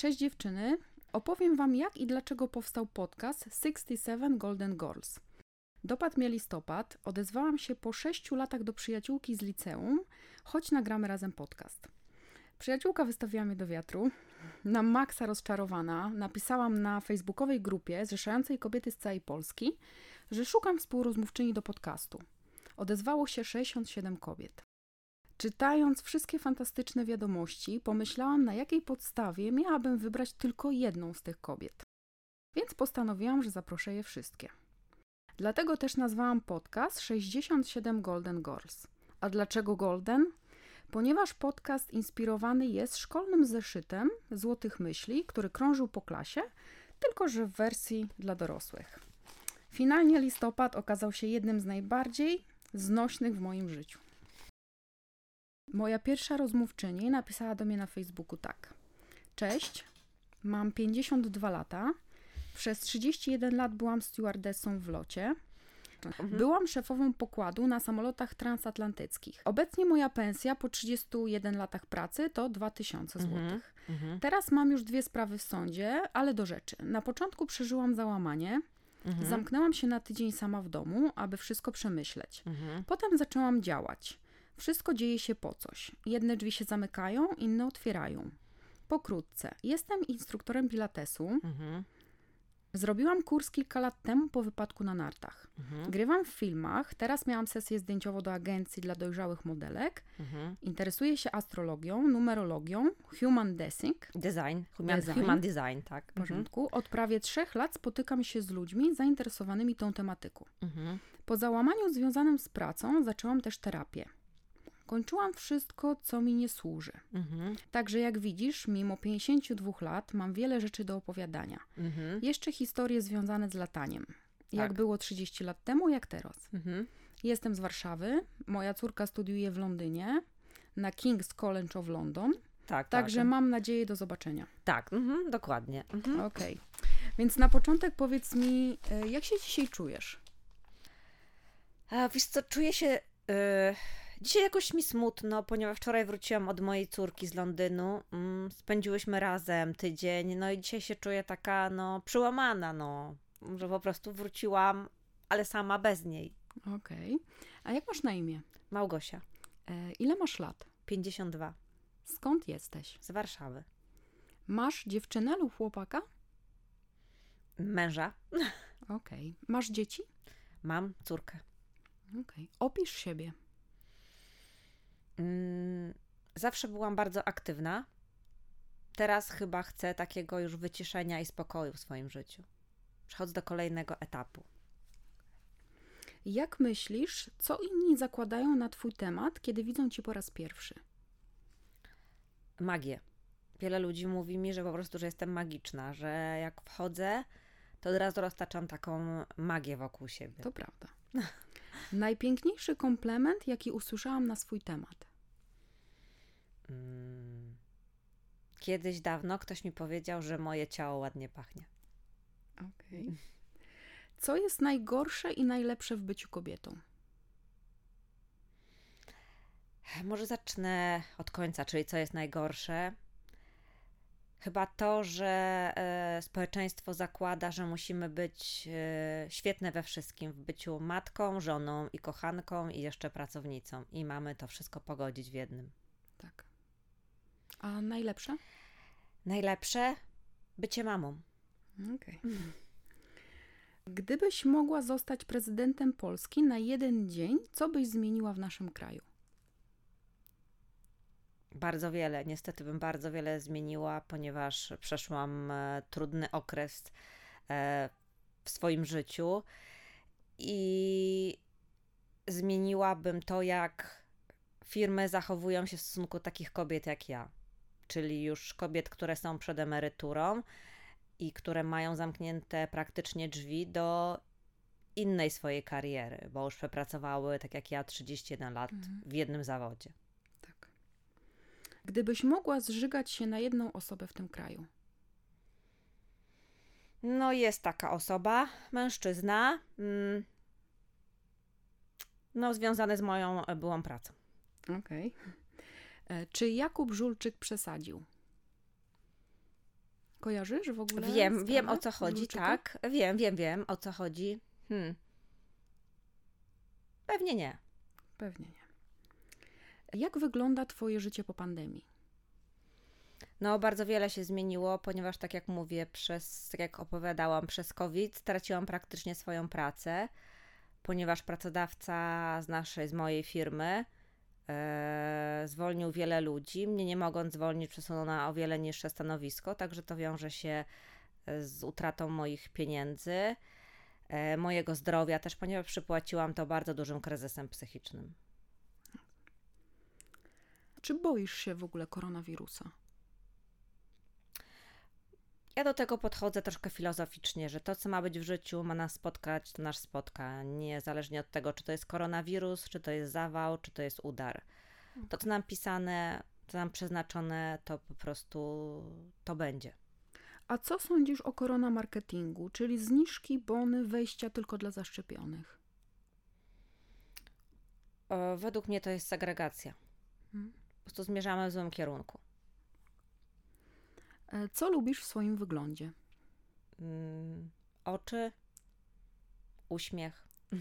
Cześć dziewczyny. Opowiem Wam, jak i dlaczego powstał podcast 67 Golden Girls. Dopadł mnie listopad, odezwałam się po 6 latach do przyjaciółki z liceum, choć nagramy razem podcast. Przyjaciółka wystawiła mnie do wiatru. Na maksa rozczarowana napisałam na facebookowej grupie zrzeszającej kobiety z całej Polski, że szukam współrozmówczyni do podcastu. Odezwało się 67 kobiet. Czytając wszystkie fantastyczne wiadomości, pomyślałam, na jakiej podstawie miałabym wybrać tylko jedną z tych kobiet. Więc postanowiłam, że zaproszę je wszystkie. Dlatego też nazwałam podcast 67 Golden Girls. A dlaczego Golden? Ponieważ podcast inspirowany jest szkolnym zeszytem Złotych Myśli, który krążył po klasie, tylko że w wersji dla dorosłych. Finalnie listopad okazał się jednym z najbardziej znośnych w moim życiu. Moja pierwsza rozmówczyni napisała do mnie na Facebooku tak. Cześć, mam 52 lata. Przez 31 lat byłam stewardessą w locie. Mhm. Byłam szefową pokładu na samolotach transatlantyckich. Obecnie moja pensja po 31 latach pracy to 2000 zł. Mhm. Mhm. Teraz mam już dwie sprawy w sądzie, ale do rzeczy. Na początku przeżyłam załamanie. Mhm. Zamknęłam się na tydzień sama w domu, aby wszystko przemyśleć. Mhm. Potem zaczęłam działać. Wszystko dzieje się po coś. Jedne drzwi się zamykają, inne otwierają. Pokrótce, jestem instruktorem pilatesu. Mhm. Zrobiłam kurs kilka lat temu po wypadku na nartach. Mhm. Grywam w filmach, teraz miałam sesję zdjęciową do agencji dla dojrzałych modelek. Mhm. Interesuję się astrologią, numerologią, human design. Design. Human Design. human design, tak. W porządku. Od prawie trzech lat spotykam się z ludźmi zainteresowanymi tą tematyką. Mhm. Po załamaniu związanym z pracą zaczęłam też terapię. Kończyłam wszystko, co mi nie służy. Mhm. Także jak widzisz, mimo 52 lat mam wiele rzeczy do opowiadania. Mhm. Jeszcze historie związane z lataniem. Jak Tak. było 30 lat temu, jak teraz. Mhm. Jestem z Warszawy, moja córka studiuje w Londynie na King's College of London, Tak, także tak. mam nadzieję do zobaczenia. Tak, mhm. dokładnie. Mhm. Okej. Więc na początek powiedz mi, e, jak się dzisiaj czujesz? A wiesz co, czuję się... y, Dzisiaj jakoś mi smutno, ponieważ wczoraj wróciłam od mojej córki z Londynu. Mm, spędziłyśmy razem tydzień, no i dzisiaj się czuję taka, no, przyłamana, no. Że po prostu wróciłam, ale sama bez niej. Okej. A jak masz na imię? Małgosia, E, ile masz lat? 52, Skąd jesteś? z Warszawy. Masz dziewczynę lub chłopaka? Męża, Okej. Masz dzieci? mam córkę. Okej. Opisz siebie. Mm, zawsze byłam bardzo aktywna. Teraz chyba chcę takiego już wyciszenia i spokoju w swoim życiu. Przechodzę do kolejnego etapu. Jak myślisz, co inni zakładają na twój temat, kiedy widzą cię po raz pierwszy? Magię. Wiele ludzi mówi mi, że po prostu, że jestem magiczna, że jak wchodzę, to od razu roztaczam taką magię wokół siebie. To prawda. Najpiękniejszy komplement, jaki usłyszałam na swój temat. Mm. Kiedyś dawno ktoś mi powiedział, że moje ciało ładnie pachnie. Okej. Co jest najgorsze i najlepsze w byciu kobietą? Może zacznę od końca, czyli co jest najgorsze. Chyba to, że e, społeczeństwo zakłada, że musimy być e, świetne we wszystkim, w byciu matką, żoną i kochanką i jeszcze pracownicą. I mamy to wszystko pogodzić w jednym. Tak. A najlepsze? Najlepsze bycie mamą. Okej. Gdybyś mogła zostać prezydentem Polski na jeden dzień, co byś zmieniła w naszym kraju? Bardzo wiele, niestety bym bardzo wiele zmieniła, ponieważ przeszłam e, trudny okres e, w swoim życiu i zmieniłabym to, jak firmy zachowują się w stosunku takich kobiet jak ja, czyli już kobiet, które są przed emeryturą i które mają zamknięte praktycznie drzwi do innej swojej kariery, bo już przepracowały, tak jak ja, 31 lat Mhm. w jednym zawodzie. Tak. Gdybyś mogła zżygać się na jedną osobę w tym kraju, No, jest taka osoba, mężczyzna, mm, no, związany z moją e, byłą pracą. Okej. E, Czy Jakub Żulczyk przesadził? Kojarzysz w ogóle? Wiem, wiem o co chodzi, Żulczyka? tak. Wiem, wiem, wiem o co chodzi. Hmm. Pewnie nie. Pewnie nie. Jak wygląda Twoje życie po pandemii? No, bardzo wiele się zmieniło, ponieważ tak jak mówię, przez, tak jak opowiadałam, przez COVID straciłam praktycznie swoją pracę, ponieważ pracodawca z naszej, z mojej firmy e, zwolnił wiele ludzi. Mnie nie mogąc zwolnić, przesunął na o wiele niższe stanowisko, także to wiąże się e, z utratą moich pieniędzy, e, mojego zdrowia też, ponieważ przypłaciłam to bardzo dużym kryzysem psychicznym. Czy boisz się w ogóle koronawirusa? Ja do tego podchodzę troszkę filozoficznie, że to, co ma być w życiu, ma nas spotkać, to nas spotka. Niezależnie od tego, czy to jest koronawirus, czy to jest zawał, czy to jest udar. To, co nam pisane, co nam przeznaczone, to po prostu to będzie. A co sądzisz o korona marketingu, czyli zniżki, bony, wejścia tylko dla zaszczepionych? E, Według mnie to jest segregacja. Mhm. Po prostu zmierzamy w złym kierunku. E, Co lubisz w swoim wyglądzie? Mm, Oczy, uśmiech.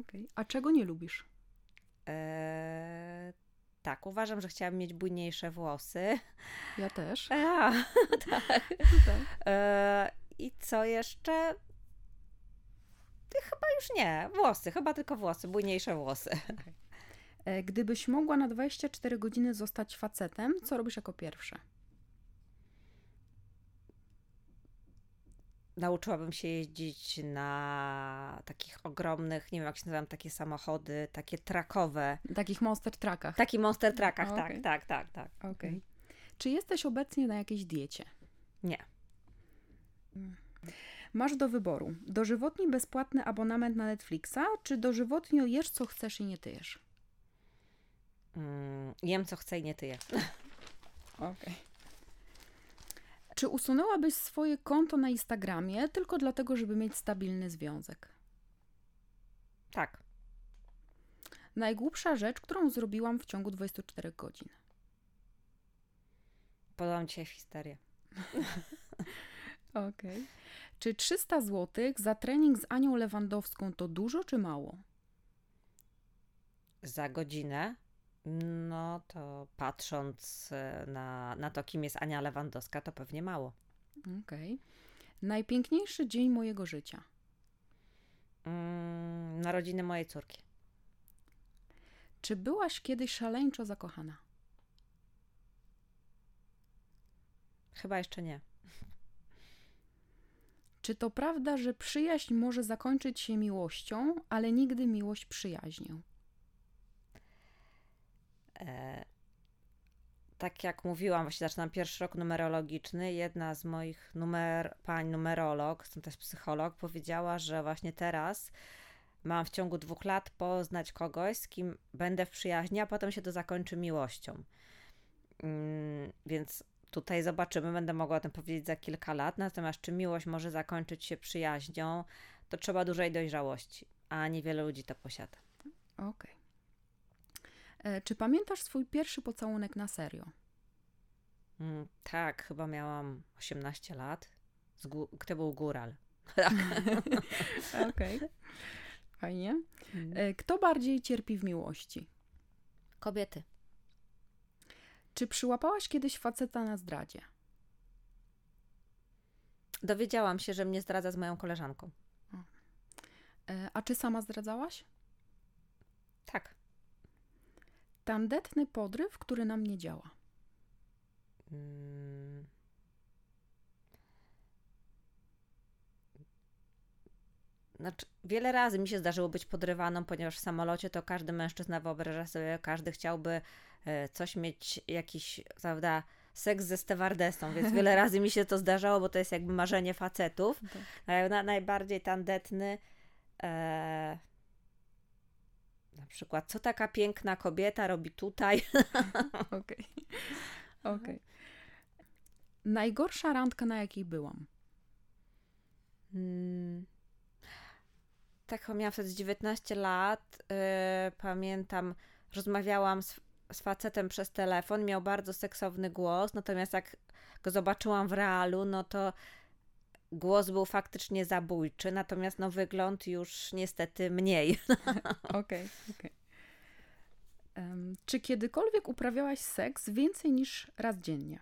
Okay. A czego nie lubisz? E, tak, uważam, że chciałabym mieć bujniejsze włosy. Ja też. A, tak. Tak. E, I co jeszcze? Chyba już nie. Włosy, chyba tylko włosy, bujniejsze włosy. E, Gdybyś mogła na 24 godziny zostać facetem, co robisz jako pierwsze? Nauczyłabym się jeździć na takich ogromnych, nie wiem jak się nazywają, takie samochody, takie trakowe. Takich monster truckach. Taki monster trackach, Okej. tak, tak, tak, tak. Okej. Czy jesteś obecnie na jakiejś diecie? Nie. Masz do wyboru dożywotni bezpłatny abonament na Netflixa, czy dożywotnio jesz co chcesz i nie tyjesz? Mm, jem co chcę i nie tyję. Okej. Czy usunęłabyś swoje konto na Instagramie tylko dlatego, żeby mieć stabilny związek? Tak. Najgłupsza rzecz, którą zrobiłam w ciągu 24 godzin. Podałam dzisiaj histerię. Okej. Czy 300 zł za trening z Anią Lewandowską to dużo czy mało? Za godzinę, no to patrząc e, na, na to, kim jest Ania Lewandowska, to pewnie mało. Okej. Najpiękniejszy dzień mojego życia. Mm, narodziny mojej córki. Czy byłaś kiedyś szaleńczo zakochana? Chyba jeszcze nie. Czy to prawda, że przyjaźń może zakończyć się miłością, ale nigdy miłość przyjaźnią? E, tak jak mówiłam, właśnie zaczynam pierwszy rok numerologiczny. Jedna z moich numer, pań numerolog, jestem też psycholog, powiedziała, że właśnie teraz mam w ciągu dwóch lat poznać kogoś, z kim będę w przyjaźni, a potem się to zakończy miłością. Mm, więc tutaj zobaczymy, będę mogła o tym powiedzieć za kilka lat. Natomiast czy miłość może zakończyć się przyjaźnią, to trzeba dużej dojrzałości, a niewiele ludzi to posiada. Okej. E, Czy pamiętasz swój pierwszy pocałunek na serio? Mm, tak, chyba miałam 18 lat. Gó- to był góral. Okej. Fajnie. E, Kto bardziej cierpi w miłości? Kobiety. Czy przyłapałaś kiedyś faceta na zdradzie? Dowiedziałam się, że mnie zdradza z moją koleżanką. E, A czy sama zdradzałaś? Tak. Tandetny podryw, który nam nie działa. Mm. Znaczy, wiele razy mi się zdarzyło być podrywaną, ponieważ w samolocie to każdy mężczyzna wyobraża sobie, każdy chciałby e, coś mieć, jakiś, prawda, seks ze stewardesą, więc wiele razy mi się to zdarzało, bo to jest jakby marzenie facetów. Na, najbardziej tandetny. E, przykład, co taka piękna kobieta robi tutaj? Okej. Okej. Najgorsza randka, na jakiej byłam? Tak, miałam wtedy 19 lat. e, pamiętam, rozmawiałam z, z facetem przez telefon, miał bardzo seksowny głos, natomiast jak go zobaczyłam w realu, no to głos był faktycznie zabójczy, natomiast no wygląd już niestety mniej. Okej, okej. Okay, okay. um, czy kiedykolwiek uprawiałaś seks więcej niż raz dziennie?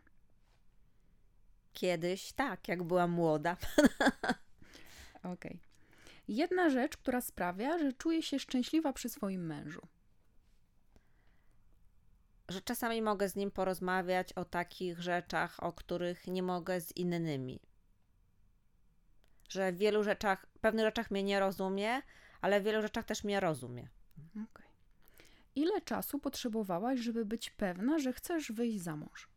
Kiedyś tak, jak byłam młoda. Okej. Okay. Jedna rzecz, która sprawia, że czuję się szczęśliwa przy swoim mężu. Że czasami mogę z nim porozmawiać o takich rzeczach, o których nie mogę z innymi. Że w wielu rzeczach, w pewnych rzeczach mnie nie rozumie, ale w wielu rzeczach też mnie rozumie. Okay. Ile czasu potrzebowałaś, żeby być pewna, że chcesz wyjść za mąż?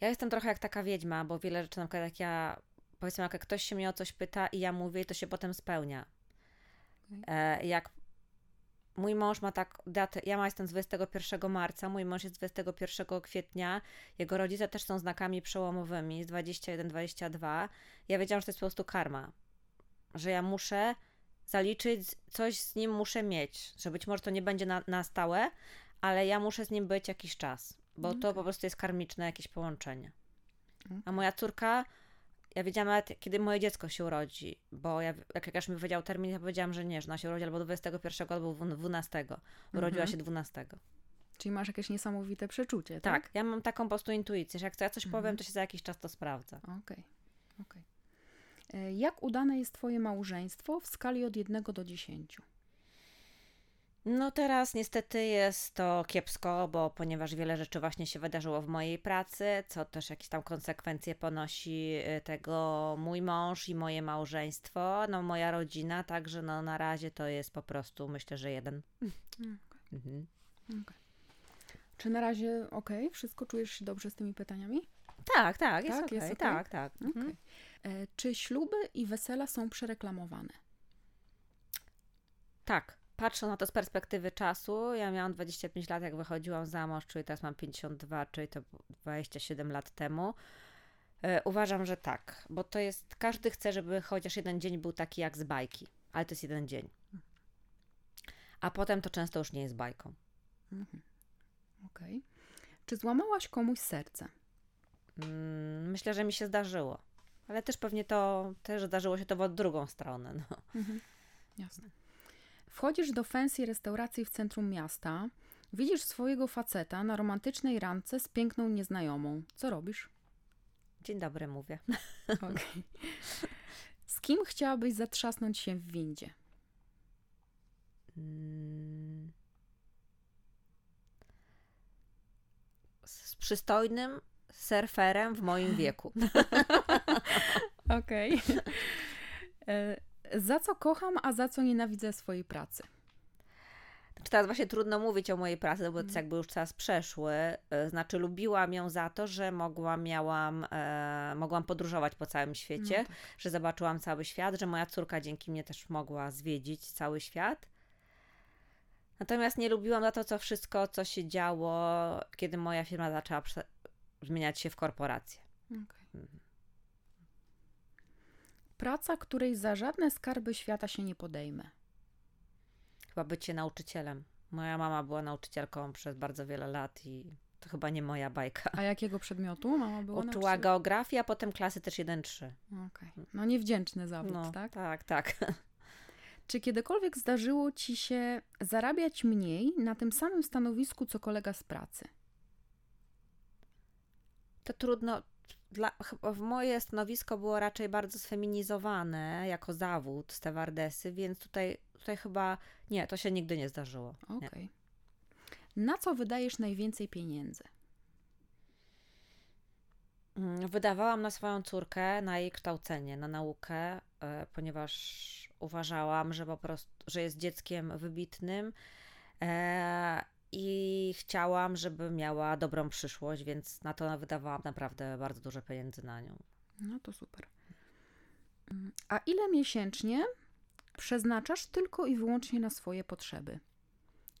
Ja jestem trochę jak taka wiedźma, bo wiele rzeczy, na przykład jak ja, powiedzmy, jak ktoś się mnie o coś pyta i ja mówię, to się potem spełnia. Okay. E, jak mój mąż ma tak datę, ja jestem z 21 marca, mój mąż jest 21 kwietnia, jego rodzice też są znakami przełomowymi z 21-22. Ja wiedziałam, że to jest po prostu karma, że ja muszę zaliczyć, coś z nim muszę mieć, że być może to nie będzie na, na stałe, ale ja muszę z nim być jakiś czas bo okay. to po prostu jest karmiczne jakieś połączenie. Okay. A moja córka, ja wiedziałam nawet, kiedy moje dziecko się urodzi, bo ja, jak lekarz mi powiedział termin, ja powiedziałam, że nie, że ona się urodzi albo 21 albo 12. Urodziła mm-hmm. się 12. Czyli masz jakieś niesamowite przeczucie, tak? Tak, ja mam taką po prostu intuicję, że jak ja coś mm-hmm. powiem, to się za jakiś czas to sprawdza. Okej, okay. okej. Okay. Jak udane jest Twoje małżeństwo w skali od 1 do 10? No teraz niestety jest to kiepsko, bo ponieważ wiele rzeczy właśnie się wydarzyło w mojej pracy, co też jakieś tam konsekwencje ponosi y, tego mój mąż i moje małżeństwo, no moja rodzina, także no na razie to jest po prostu myślę, że jeden. Okay. Mhm. Okay. Czy na razie ok? Wszystko czujesz się dobrze z tymi pytaniami? Tak, tak, jest tak, okay. jest okay. tak, tak. Mhm. E, czy śluby i wesela są przereklamowane? Tak patrząc na to z perspektywy czasu, ja miałam 25 lat, jak wychodziłam za mąż, czyli teraz mam 52, czyli to 27 lat temu. E, uważam, że tak, bo to jest, każdy chce, żeby chociaż jeden dzień był taki jak z bajki, ale to jest jeden dzień. A potem to często już nie jest bajką. Mhm. Okej. Okay. Czy złamałaś komuś serce? Mm, myślę, że mi się zdarzyło. Ale też pewnie to, też zdarzyło się to w drugą stronę. No. Mhm. Jasne. Wchodzisz do fancy restauracji w centrum miasta, widzisz swojego faceta na romantycznej randce z piękną nieznajomą. Co robisz? Dzień dobry, mówię. Okay. Z kim chciałabyś zatrzasnąć się w windzie? Z przystojnym surferem w moim wieku. Okej. Okay. Za co kocham, a za co nienawidzę swojej pracy? Znaczy teraz właśnie trudno mówić o mojej pracy, bo to jest mm. jakby już czas przeszły. E, znaczy lubiłam ją za to, że mogłam, miałam, e, mogłam podróżować po całym świecie, no tak. że zobaczyłam cały świat, że moja córka dzięki mnie też mogła zwiedzić cały świat. Natomiast nie lubiłam za to, co wszystko, co się działo, kiedy moja firma zaczęła zmieniać się w korporację. Okay. Praca, której za żadne skarby świata się nie podejmę. Chyba bycie nauczycielem. Moja mama była nauczycielką przez bardzo wiele lat i to chyba nie moja bajka. A jakiego przedmiotu mama była Uczyła geografię, a potem klasy też 1-3. Okej. Okay. No niewdzięczny zawód, no, tak? Tak, tak. Czy kiedykolwiek zdarzyło Ci się zarabiać mniej na tym samym stanowisku, co kolega z pracy? To trudno, dla, w moje stanowisko było raczej bardzo sfeminizowane jako zawód stewardesy, więc tutaj, tutaj chyba nie, to się nigdy nie zdarzyło. Okej. Okay. Na co wydajesz najwięcej pieniędzy? Mm, wydawałam na swoją córkę, na jej kształcenie, na naukę, e, ponieważ uważałam, że po prostu, że jest dzieckiem wybitnym e, i chciałam, żeby miała dobrą przyszłość, więc na to wydawałam naprawdę bardzo dużo pieniędzy na nią. No to super. A ile miesięcznie przeznaczasz tylko i wyłącznie na swoje potrzeby?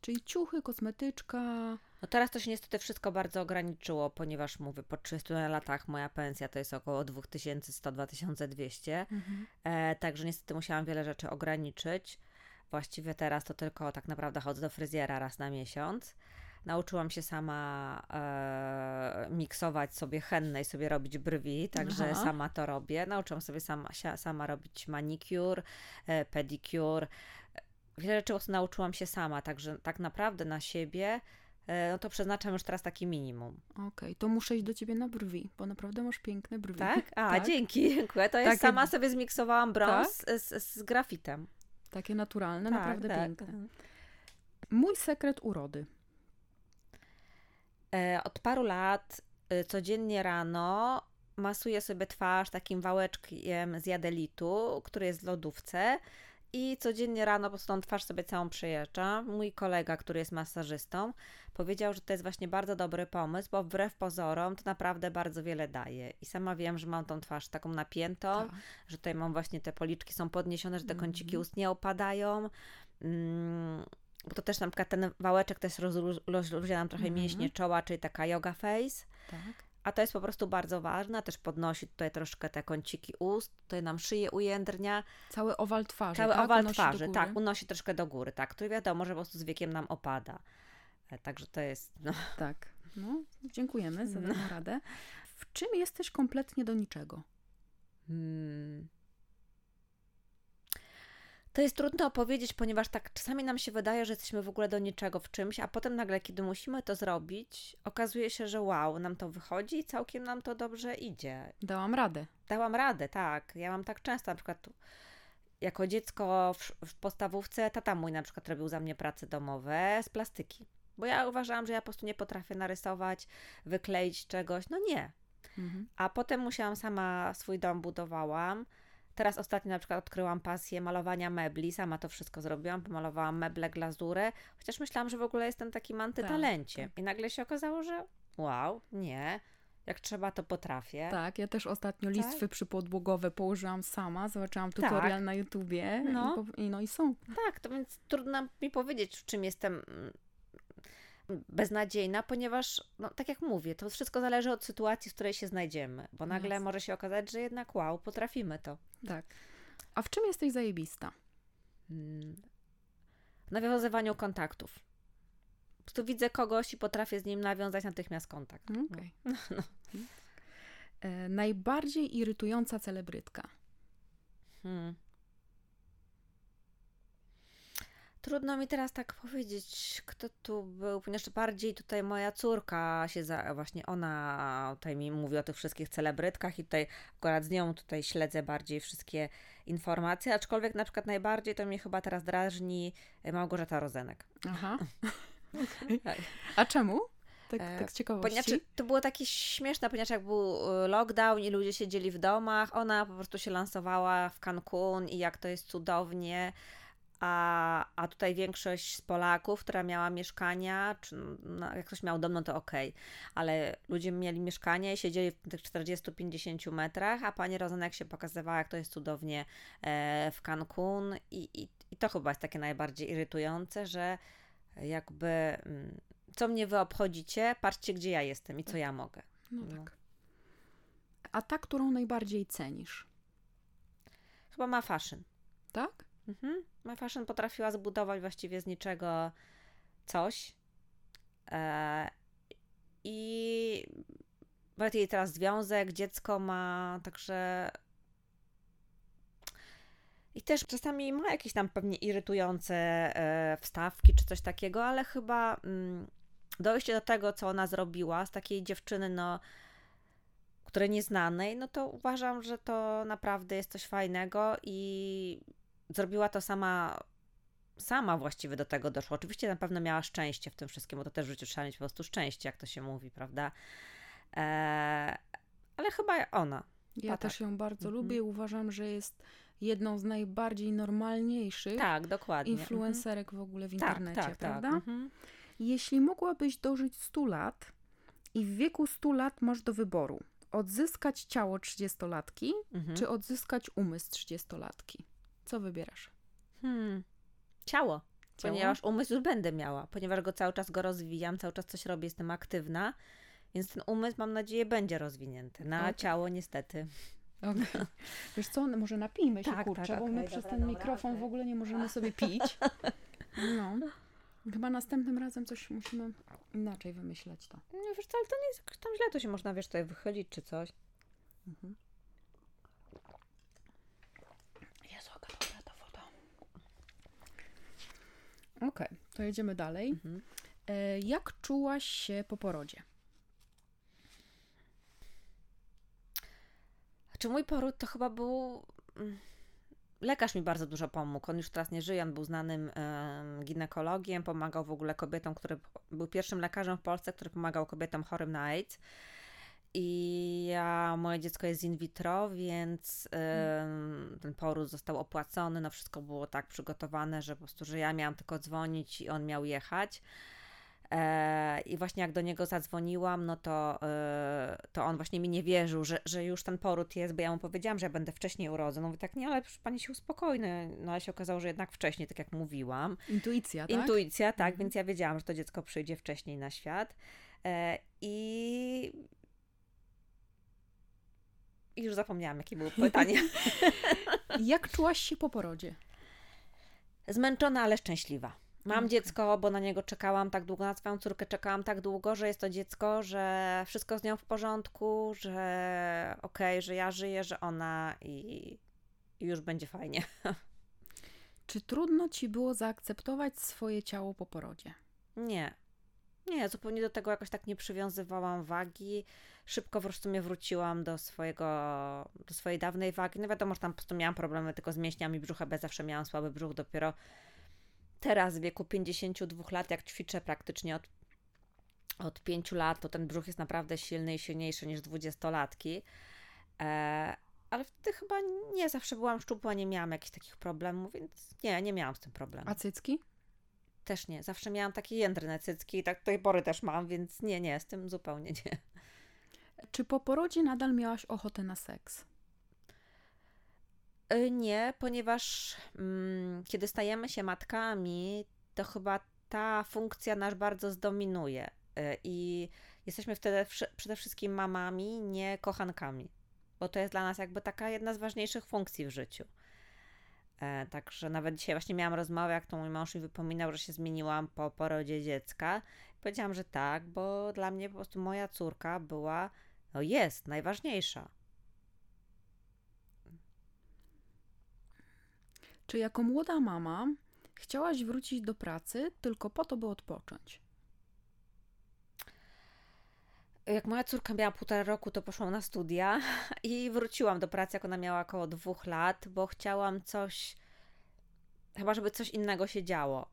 Czyli ciuchy, kosmetyczka. No teraz to się niestety wszystko bardzo ograniczyło, ponieważ mówię, po 30 latach moja pensja to jest około 2100-2200. Mhm. E, także niestety musiałam wiele rzeczy ograniczyć. Właściwie teraz to tylko tak naprawdę chodzę do fryzjera raz na miesiąc. Nauczyłam się sama e, miksować sobie henne i sobie robić brwi, także Aha. sama to robię. Nauczyłam sobie sama, sama robić manicure, e, pedicure. Wiele rzeczy nauczyłam się sama, także tak naprawdę na siebie e, no to przeznaczam już teraz taki minimum. Okej, to muszę iść do ciebie na brwi, bo naprawdę masz piękne brwi. Tak? A, Tak. dzięki, dziękuję. To jest sama sobie zmiksowałam brąz z, z, z grafitem. Takie naturalne, Tak, naprawdę tak. piękne. Mój sekret urody. E, od paru lat y, codziennie rano masuję sobie twarz takim wałeczkiem z jadelitu, który jest w lodówce i codziennie rano po prostu tą twarz sobie całą przejeżdżam. Mój kolega, który jest masażystą, powiedział, że to jest właśnie bardzo dobry pomysł, bo wbrew pozorom to naprawdę bardzo wiele daje. I sama wiem, że mam tą twarz taką napiętą, Tak. że tutaj mam właśnie te policzki są podniesione, że te kąciki Mhm. ust nie opadają. Mm, bo to też na przykład ten wałeczek też rozlu- rozluźnia nam trochę Mhm. mięśnie czoła, czyli taka yoga face. tak. A to jest po prostu bardzo ważne, też podnosi tutaj troszkę te kąciki ust, tutaj nam szyję ujędrnia, Cały owal twarzy. cały tak? owal Unosi twarzy, tak, unosi troszkę do góry, tak, który wiadomo, że po prostu z wiekiem nam opada. E, Także to jest, no, Tak. No, dziękujemy za No. taką radę. W czym jesteś kompletnie do niczego? Hmm. To jest trudno opowiedzieć, ponieważ tak czasami nam się wydaje, że jesteśmy w ogóle do niczego w czymś, a potem nagle, kiedy musimy to zrobić, okazuje się, że wow, nam to wychodzi i całkiem nam to dobrze idzie. Dałam radę. Dałam radę, tak. Ja mam tak często, na przykład jako dziecko w, w podstawówce, tata mój na przykład robił za mnie prace domowe z plastyki. Bo ja uważałam, że ja po prostu nie potrafię narysować, wykleić czegoś. No nie, Mhm. a potem musiałam sama swój dom budowałam. Teraz ostatnio na przykład odkryłam pasję malowania mebli, sama to wszystko zrobiłam, pomalowałam meble, glazurę, chociaż myślałam, że w ogóle jestem takim antytalencie. tak. I nagle się okazało, że wow, nie, jak trzeba to potrafię. Tak, ja też ostatnio Tak? listwy przypodłogowe położyłam sama, zobaczyłam tutorial Tak. na YouTubie No. i no i są. Tak, to więc trudno mi powiedzieć, w czym jestem mm, beznadziejna, ponieważ, no, tak jak mówię, to wszystko zależy od sytuacji, w której się znajdziemy, bo nagle Jasne. może się okazać, że jednak wow, potrafimy to. Tak. A w czym jesteś zajebista? Mm, w nawiązywaniu kontaktów. Prostu widzę kogoś i potrafię z nim nawiązać natychmiast kontakt. Okej. E, najbardziej irytująca celebrytka. Hmm. Trudno mi teraz tak powiedzieć, kto tu był, ponieważ bardziej tutaj moja córka się za, właśnie ona tutaj mi mówi o tych wszystkich celebrytkach i tutaj akurat z nią tutaj śledzę bardziej wszystkie informacje, aczkolwiek na przykład najbardziej to mnie chyba teraz drażni Małgorzata Rozenek. Aha. Tak. A czemu? Tak, E, tak z ciekawości. Ponieważ to było takie śmieszne, ponieważ jak był y, lockdown i ludzie siedzieli w domach, ona po prostu się lansowała w Cancun i jak to jest cudownie. A, a tutaj większość z Polaków, która miała mieszkania, czy no, jak ktoś miał dom, no to okej, ale ludzie mieli mieszkanie i siedzieli w tych 40-50 metrach, a pani Rozenek się pokazywała, jak to jest cudownie e, w Cancun i, i, i to chyba jest takie najbardziej irytujące, że jakby mm, co mnie wy obchodzicie, patrzcie gdzie ja jestem i co ja mogę. No no. tak. A ta, którą najbardziej cenisz? Chyba ma fashion. Tak? Mhm. Ma fashion potrafiła zbudować właściwie z niczego coś. E, I nawet jej teraz związek, dziecko ma, także. I też czasami ma jakieś tam pewnie irytujące e, wstawki czy coś takiego, ale chyba mm, dojście do tego, co ona zrobiła z takiej dziewczyny, no, której nieznanej, no to uważam, że to naprawdę jest coś fajnego i zrobiła to sama, sama właściwie do tego doszła. Oczywiście na pewno miała szczęście w tym wszystkim, bo to też w życiu trzeba mieć po prostu szczęście, jak to się mówi, prawda? Eee, ale chyba ona. Ja też tak. ją bardzo Mhm. lubię. Uważam, że jest jedną z najbardziej normalniejszych Tak, dokładnie. influencerek w ogóle w Mhm. Tak, internecie, tak, tak. prawda? Mhm. Jeśli mogłabyś dożyć 100 lat i w wieku 100 lat masz do wyboru odzyskać ciało 30-latki, Mhm. czy odzyskać umysł 30-latki, co wybierasz? Hmm. Ciało. Ciało? Ponieważ umysł już będę miała, ponieważ go cały czas go rozwijam, cały czas coś robię, jestem aktywna, więc ten umysł mam nadzieję będzie rozwinięty. Na Okej. ciało niestety Okay. Wiesz co, może napijmy się, Tak, kurczę, tak, bo okej, my przez dobra, ten dobra, mikrofon w ogóle nie możemy sobie pić. No. Chyba następnym razem coś musimy inaczej wymyśleć to. No wiesz co, ale to nie jest tam źle, to się można, wiesz, tutaj wychylić czy coś. Mhm. Jezu, jaka dobra ta woda. Okej, to jedziemy dalej. Mhm. E, jak czułaś się po porodzie? Czy mój poród to chyba był. mm, Lekarz mi bardzo dużo pomógł. On już teraz nie żyje, on był znanym em, ginekologiem, pomagał w ogóle kobietom, który był pierwszym lekarzem w Polsce, który pomagał kobietom chorym na AIDS. I ja, moje dziecko jest in vitro, więc em, ten poród został opłacony. No wszystko było tak przygotowane, że po prostu, że ja miałam tylko dzwonić i on miał jechać. E, I właśnie jak do niego zadzwoniłam, no to, e, to on właśnie mi nie wierzył, że, że już ten poród jest, bo ja mu powiedziałam, że ja będę wcześniej urodzę. No mówię tak, nie, ale pani się uspokojny. No ale się okazało, że jednak wcześniej, tak jak mówiłam. Intuicja, tak? Intuicja, tak, Mhm. więc ja wiedziałam, że to dziecko przyjdzie wcześniej na świat. E, I... I już zapomniałam, jakie było pytanie. Jak czułaś się po porodzie? Zmęczona, ale szczęśliwa. Mam Okej. dziecko, bo na niego czekałam tak długo, na swoją córkę czekałam tak długo, że jest to dziecko, że wszystko z nią w porządku, że okej, że ja żyję, że ona i, i już będzie fajnie. Czy trudno ci było zaakceptować swoje ciało po porodzie? Nie. Nie, zupełnie do tego jakoś tak nie przywiązywałam wagi. Szybko po prostu mnie wróciłam do swojego, do swojej dawnej wagi. No wiadomo, że tam po prostu miałam problemy tylko z mięśniami brzucha, bo ja zawsze miałam słaby brzuch. Dopiero teraz w wieku 52 lat, jak ćwiczę praktycznie od, od 5 lat, to ten brzuch jest naprawdę silny i silniejszy niż dwudziestolatki. E, ale wtedy chyba nie zawsze byłam szczupła, nie miałam jakichś takich problemów, więc nie, nie miałam z tym problemu. A cycki? Też nie. Zawsze miałam takie jędrne cycki i tak do tej pory też mam, więc nie, nie, z tym zupełnie nie. Czy po porodzie nadal miałaś ochotę na seks? Y, Nie, ponieważ mm, kiedy stajemy się matkami, to chyba ta funkcja nas bardzo zdominuje. Y, I jesteśmy wtedy przede wszystkim mamami, nie kochankami. Bo to jest dla nas jakby taka jedna z ważniejszych funkcji w życiu. E, Także nawet dzisiaj właśnie miałam rozmowę, jak to mój mąż mi wypominał, że się zmieniłam po porodzie dziecka. Powiedziałam, że tak, bo dla mnie po prostu moja córka była, no jest, najważniejsza. Czy jako młoda mama chciałaś wrócić do pracy tylko po to, by odpocząć? Jak moja córka miała półtora roku, to poszłam na studia i wróciłam do pracy, jak ona miała około dwóch lat, bo chciałam coś, chyba żeby coś innego się działo.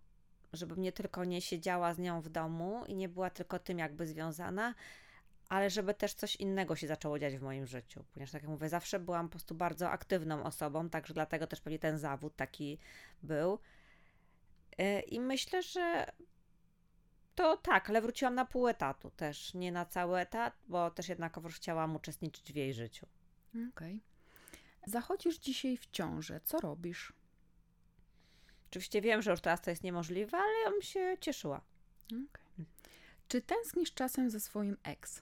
Żebym nie tylko nie siedziała z nią w domu i nie była tylko tym jakby związana, ale żeby też coś innego się zaczęło dziać w moim życiu. Ponieważ, tak jak mówię, zawsze byłam po prostu bardzo aktywną osobą, także dlatego też pewnie ten zawód taki był. Yy, I myślę, że to tak, ale wróciłam na pół etatu też, nie na cały etat, bo też jednakowoż chciałam uczestniczyć w jej życiu. Okej. Zachodzisz dzisiaj w ciążę. Co robisz? Oczywiście wiem, że już teraz to jest niemożliwe, ale ja bym się cieszyła. Okej. Czy tęsknisz czasem ze swoim ex?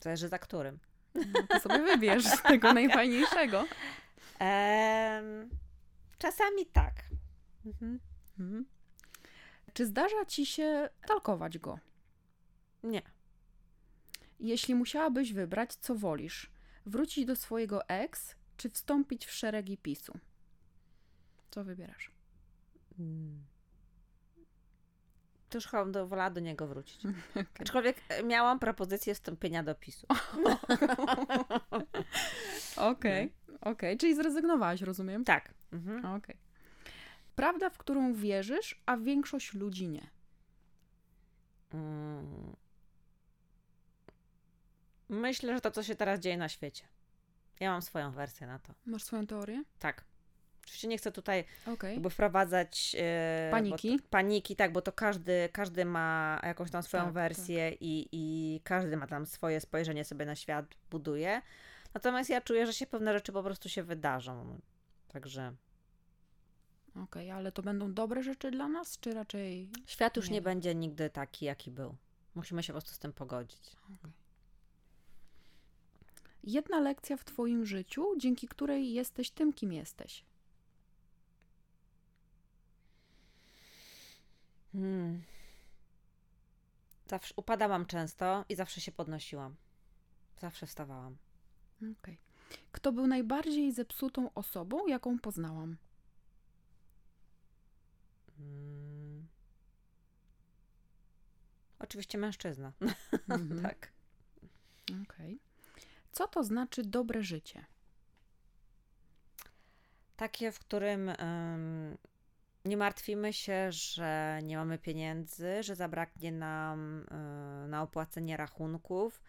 Zależy za którym. No to sobie wybierz z tego najfajniejszego. Czasami tak. Mhm. Mhm. Czy zdarza ci się talkować go? Nie. Jeśli musiałabyś wybrać, co wolisz? Wrócić do swojego ex, czy wstąpić w szeregi PiSu? Co wybierasz? Mm. To już chyba wolała do niego wrócić. Okej. Aczkolwiek e, miałam propozycję wstąpienia do PiSu. Okej, okej. Czyli zrezygnowałaś, rozumiem? Tak. Mhm. Okej. Prawda, w którą wierzysz, a większość ludzi nie. Mm. Myślę, że to, co się teraz dzieje na świecie. Ja mam swoją wersję na to. Masz swoją teorię? Tak. Oczywiście nie chcę tutaj Okej. jakby wprowadzać e, Paniki? To, paniki, tak, bo to każdy, każdy ma jakąś tam swoją Tak, wersję i, i każdy ma tam swoje spojrzenie sobie na świat, buduje. Natomiast ja czuję, że się pewne rzeczy po prostu się wydarzą. Także Okej, ale to będą dobre rzeczy dla nas, czy raczej... świat już Nie nie, będzie nigdy taki, jaki był. Musimy się po prostu z tym pogodzić. jedna lekcja w Twoim życiu, dzięki której jesteś tym, kim jesteś. Hmm. Zawsze upadałam często i zawsze się podnosiłam. Zawsze wstawałam. Okay. Kto był najbardziej zepsutą osobą, jaką poznałam? Hmm. Oczywiście mężczyzna. Mhm. tak. Okej. Okay. Co to znaczy dobre życie? Takie, w którym um, nie martwimy się, że nie mamy pieniędzy, że zabraknie nam y, na opłacenie rachunków,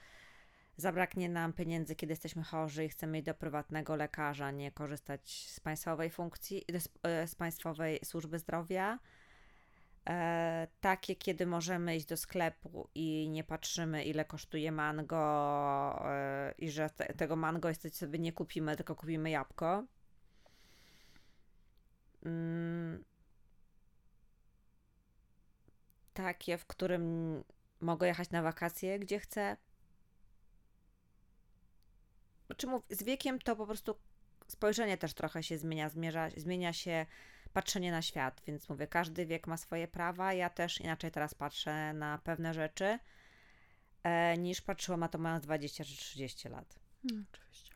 zabraknie nam pieniędzy, kiedy jesteśmy chorzy i chcemy iść do prywatnego lekarza, nie korzystać z państwowej funkcji, z, z państwowej służby zdrowia. E, takie, kiedy możemy iść do sklepu i nie patrzymy, ile kosztuje mango, e, i że te, tego mango jesteś sobie nie kupimy, tylko kupimy jabłko. Mm takie, w którym mogę jechać na wakacje, gdzie chcę. Znaczy, mów, z wiekiem to po prostu spojrzenie też trochę się zmienia, zmierza, zmienia się patrzenie na świat, więc mówię, każdy wiek ma swoje prawa. Ja też inaczej teraz patrzę na pewne rzeczy e, niż patrzyłam na to mając 20 czy 30 lat. No, oczywiście.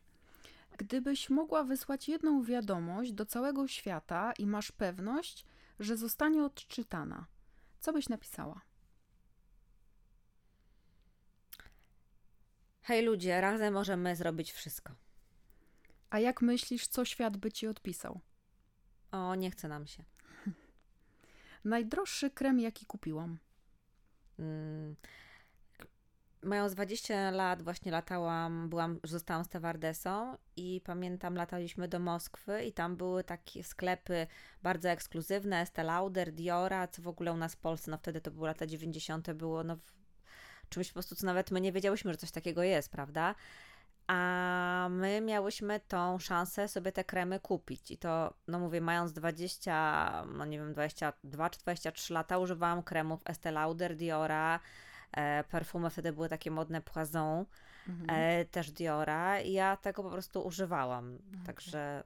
Gdybyś mogła wysłać jedną wiadomość do całego świata i masz pewność, że zostanie odczytana, co byś napisała? Hej ludzie, razem możemy zrobić wszystko. A jak myślisz, co świat by ci odpisał? O, nie chce nam się. Najdroższy krem, jaki kupiłam? Mm, mając 20 lat właśnie latałam, byłam, zostałam stewardesą i pamiętam lataliśmy do Moskwy i tam były takie sklepy bardzo ekskluzywne, Estee Lauder, Diora, co w ogóle u nas w Polsce, no wtedy to były lata 90. było no czymś po prostu, co nawet my nie wiedziałyśmy, że coś takiego jest, prawda? A my miałyśmy tą szansę sobie te kremy kupić. I to, no mówię, mając 20, no nie wiem, 22 czy 23 lata, używałam kremów Estee Lauder, Diora, E, perfumy wtedy były takie modne Poison, mhm. e, też Diora i ja tego po prostu używałam. Okay. Także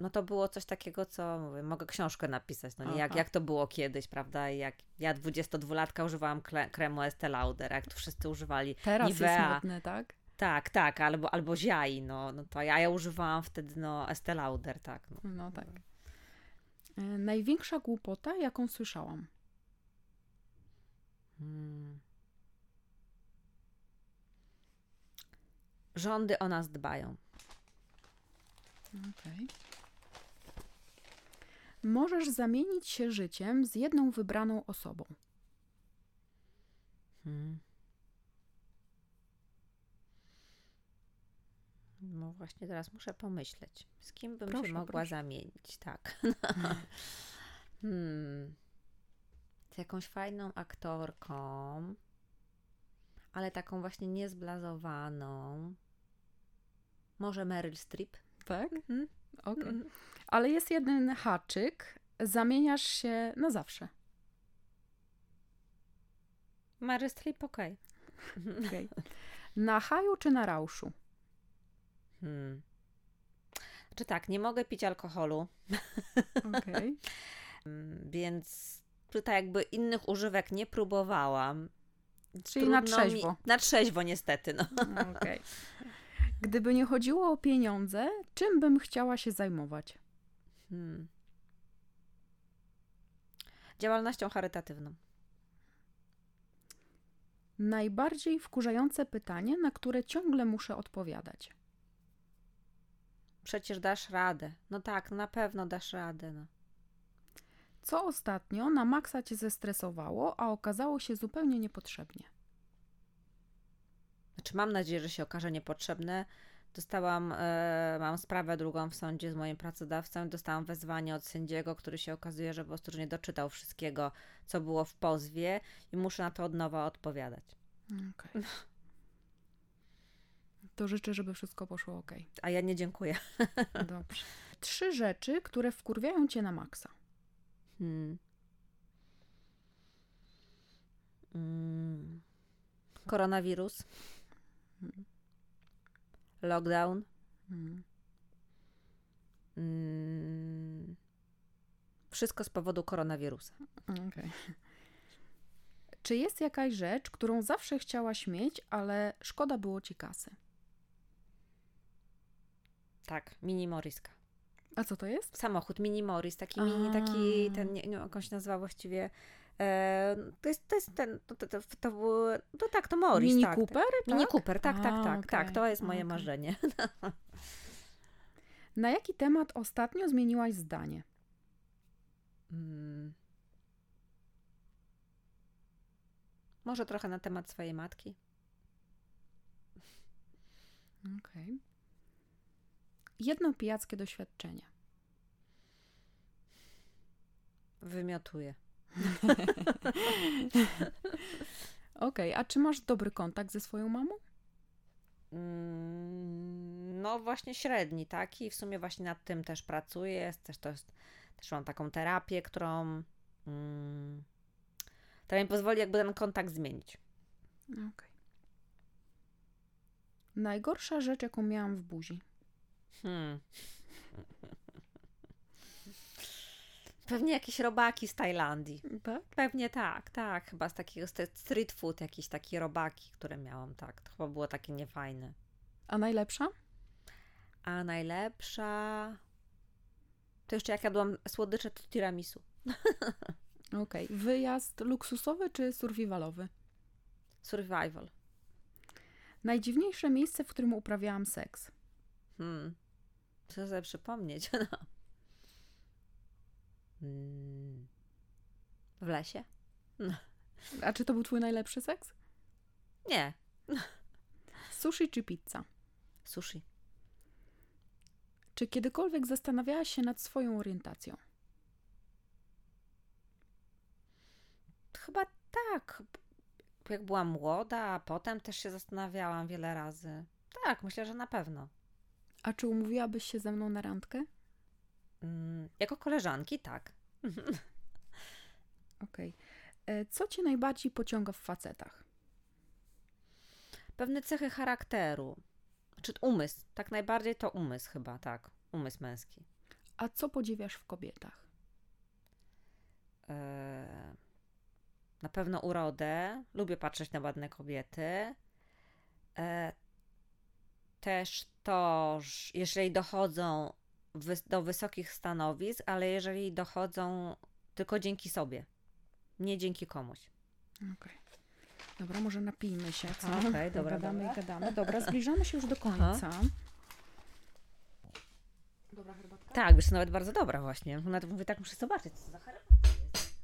no to było coś takiego, co mówię, mogę książkę napisać, no nie? Jak, jak to było kiedyś, prawda? Jak ja 22-latka używałam kremu Estee Lauder, jak tu wszyscy używali Teraz Nivea. jest modne, tak? Tak, tak, albo, albo Ziai, no, no to ja, ja używałam wtedy, no, Estee Lauder, tak. No, no tak. E, największa głupota, jaką słyszałam? Hmm. Rządy o nas dbają. Okay. Możesz zamienić się życiem z jedną wybraną osobą. Hmm. No właśnie teraz muszę pomyśleć, z kim bym proszę, się mogła proszę. zamienić, tak. hmm. Z jakąś fajną aktorką, ale taką właśnie niezblazowaną. Może Meryl Streep? Tak? Mhm. Okay. Mhm. Ale jest jeden haczyk. Zamieniasz się na zawsze. Streep, okej. Okay. okay. Na haju czy na rauszu? Hmm. Czy tak, nie mogę pić alkoholu. Okay. Więc tutaj jakby innych używek nie próbowałam. Czyli Trudno na trzeźwo. Mi... Na trzeźwo niestety, no. Okej. Okay. Gdyby nie chodziło o pieniądze, czym bym chciała się zajmować? Hmm. Działalnością charytatywną. Najbardziej wkurzające pytanie, na które ciągle muszę odpowiadać. Przecież dasz radę. No tak, na pewno dasz radę. No. Co ostatnio na maksa cię zestresowało, a okazało się zupełnie niepotrzebnie? Znaczy, mam nadzieję, że się okaże niepotrzebne. Dostałam, e, mam sprawę drugą w sądzie z moim pracodawcą. Dostałam wezwanie od sędziego, który się okazuje, że po prostu nie doczytał wszystkiego, co było w pozwie i muszę na to od nowa odpowiadać. Okay. To życzę, żeby wszystko poszło ok. A ja nie dziękuję. Dobrze. Trzy rzeczy, które wkurwiają cię na maksa. Hmm. Mm. Koronawirus lockdown. Mm. Mm, wszystko z powodu koronawirusa. Okej. Czy jest jakaś rzecz, którą zawsze chciałaś mieć, ale szkoda było ci kasy? Tak, mini Moriska. A co to jest? Samochód mini Morris, taki mini, taki, ten, nie, jak on się nazywa właściwie. E, to, jest, to jest ten, to, to, to, to, był, to tak, to Morris, Mini tak. Cooper? Tak. Mini tak? Cooper, tak, tak, A, tak, tak, okej, to jest moje okej. marzenie. Na jaki temat ostatnio zmieniłaś zdanie? Mm. Może trochę na temat swojej matki. Okej. Jedno pijackie doświadczenie. Wymiotuję. Okej, a czy masz dobry kontakt ze swoją mamą? Mm, No właśnie średni, tak? I w sumie właśnie nad tym też pracuję. Też, to jest, też mam taką terapię, którą mm, która mi pozwoli jakby ten kontakt zmienić. Okej. Najgorsza rzecz, jaką miałam w buzi. Hmm. Pewnie jakieś robaki z Tajlandii. Tak? Pewnie tak, tak. Chyba z takiego st- street food, jakieś takie robaki, które miałam, tak. To chyba było takie niefajne. A najlepsza? A najlepsza... To jeszcze jak jadłam słodycze, to tiramisu. Okej. Wyjazd luksusowy czy survivalowy? Survival. Najdziwniejsze miejsce, w którym uprawiałam seks. Hmm. Co sobie przypomnieć? No. Mm. W lesie? A czy to był twój najlepszy seks? Nie. Sushi czy pizza? Sushi. Czy kiedykolwiek zastanawiałaś się nad swoją orientacją? Chyba tak. Jak byłam młoda, a potem też się zastanawiałam wiele razy. Tak, myślę, że na pewno. A czy umówiłabyś się ze mną na randkę? Mm, jako koleżanki, tak. Okej. E, Co cię najbardziej pociąga w facetach? Pewne cechy charakteru. Czy umysł? Tak najbardziej to umysł chyba, tak. Umysł męski. A co podziwiasz w kobietach? Eee, na pewno urodę. Lubię patrzeć na ładne kobiety. Eee, też to, że jeżeli dochodzą do wysokich stanowisk, ale jeżeli dochodzą tylko dzięki sobie, nie dzięki komuś. Okej. Dobra, może napijmy się, co? Aha, okej, dobra, Gadamy dobra. i gadamy. Dobra, zbliżamy się już do końca. Dobra herbatka? Tak, wiesz, to nawet bardzo dobra właśnie. Nawet mówię, tak muszę zobaczyć, co za herbata jest.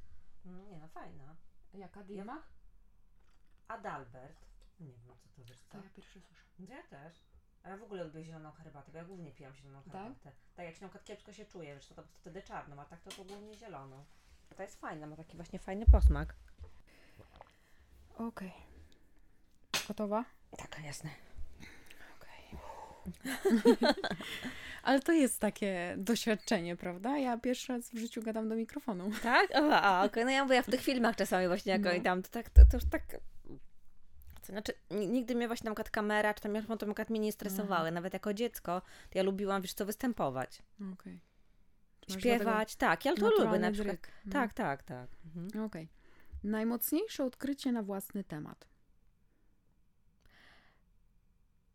No nie, no fajna. Jaka Dilma? Adalbert. Nie wiem, co to wiesz, co? To ja pierwszy słyszę. Ja też. A ja w ogóle lubię zieloną herbatę, bo ja głównie pijam zieloną Tak? herbatę. Tak, jak się na kiepsko się czuję, wiesz, to, to wtedy czarną, a tak to, to głównie zieloną. To jest fajna, ma taki właśnie fajny posmak. Okej. Gotowa? Tak, jasne. Okej. Ale to jest takie doświadczenie, prawda? Ja pierwszy raz w życiu gadam do mikrofonu. Tak? O, a, okej, no ja mówię, ja w tych filmach czasami właśnie jak No. oni tam, to tak, to, to już tak... To znaczy, ni- nigdy mnie właśnie na przykład kamera, czy tam mikrofon, to na przykład mnie nie stresowały. Nawet jako dziecko, to ja lubiłam, wiesz co, występować. Masz Śpiewać, tak, ja to lubię na przykład. No. Tak, tak, tak. Mhm. Okej. Najmocniejsze odkrycie na własny temat.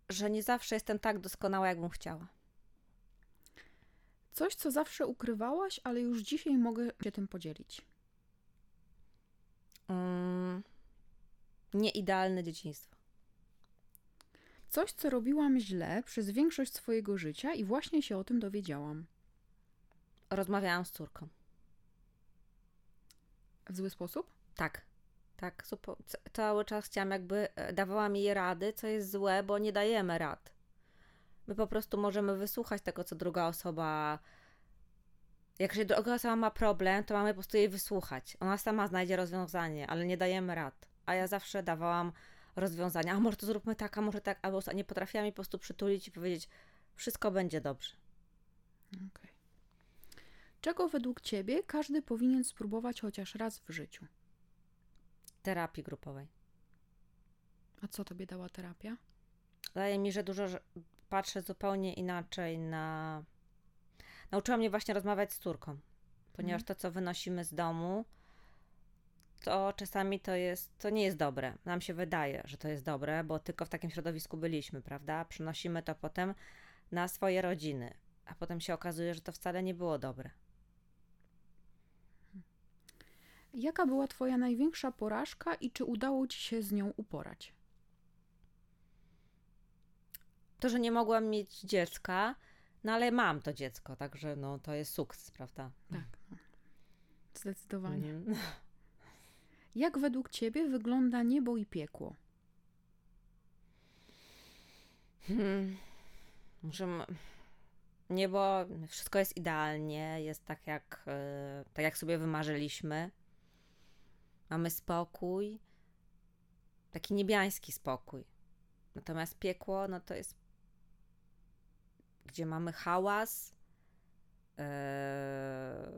Że nie zawsze jestem tak doskonała, jakbym chciała. Coś, co zawsze ukrywałaś, ale już dzisiaj mogę się tym podzielić. Mm, nieidealne dzieciństwo. Coś, co robiłam źle przez większość swojego życia i właśnie się o tym dowiedziałam. Rozmawiałam z córką. W zły sposób? Tak, tak. Cały czas chciałam, jakby e, dawałam jej rady, co jest złe, bo nie dajemy rad. My po prostu możemy wysłuchać tego, co druga osoba. Jak jeżeli druga osoba ma problem, to mamy po prostu jej wysłuchać. Ona sama znajdzie rozwiązanie, ale nie dajemy rad. A ja zawsze dawałam rozwiązania. A może to zróbmy tak, a może tak, albo nie potrafiłam jej po prostu przytulić i powiedzieć, wszystko będzie dobrze. Okej. Czego według Ciebie każdy powinien spróbować chociaż raz w życiu? Terapii grupowej. A co Tobie dała terapia? Wydaje mi, że dużo, że patrzę zupełnie inaczej na. Nauczyła mnie właśnie rozmawiać z córką, ponieważ to, co wynosimy z domu, to czasami to jest, to nie jest dobre. Nam się wydaje, że to jest dobre, bo tylko w takim środowisku byliśmy, prawda? Przynosimy to potem na swoje rodziny, a potem się okazuje, że to wcale nie było dobre. Jaka była Twoja największa porażka i czy udało Ci się z nią uporać? To, że nie mogłam mieć dziecka, no ale mam to dziecko, także no to jest sukces, prawda? Tak, no. zdecydowanie. Mhm. Jak według Ciebie wygląda niebo i piekło? Hmm. Muszę. Niebo, wszystko jest idealnie, jest tak jak, e, tak jak sobie wymarzyliśmy. Mamy spokój, taki niebiański spokój. Natomiast piekło, no to jest, gdzie mamy hałas. e,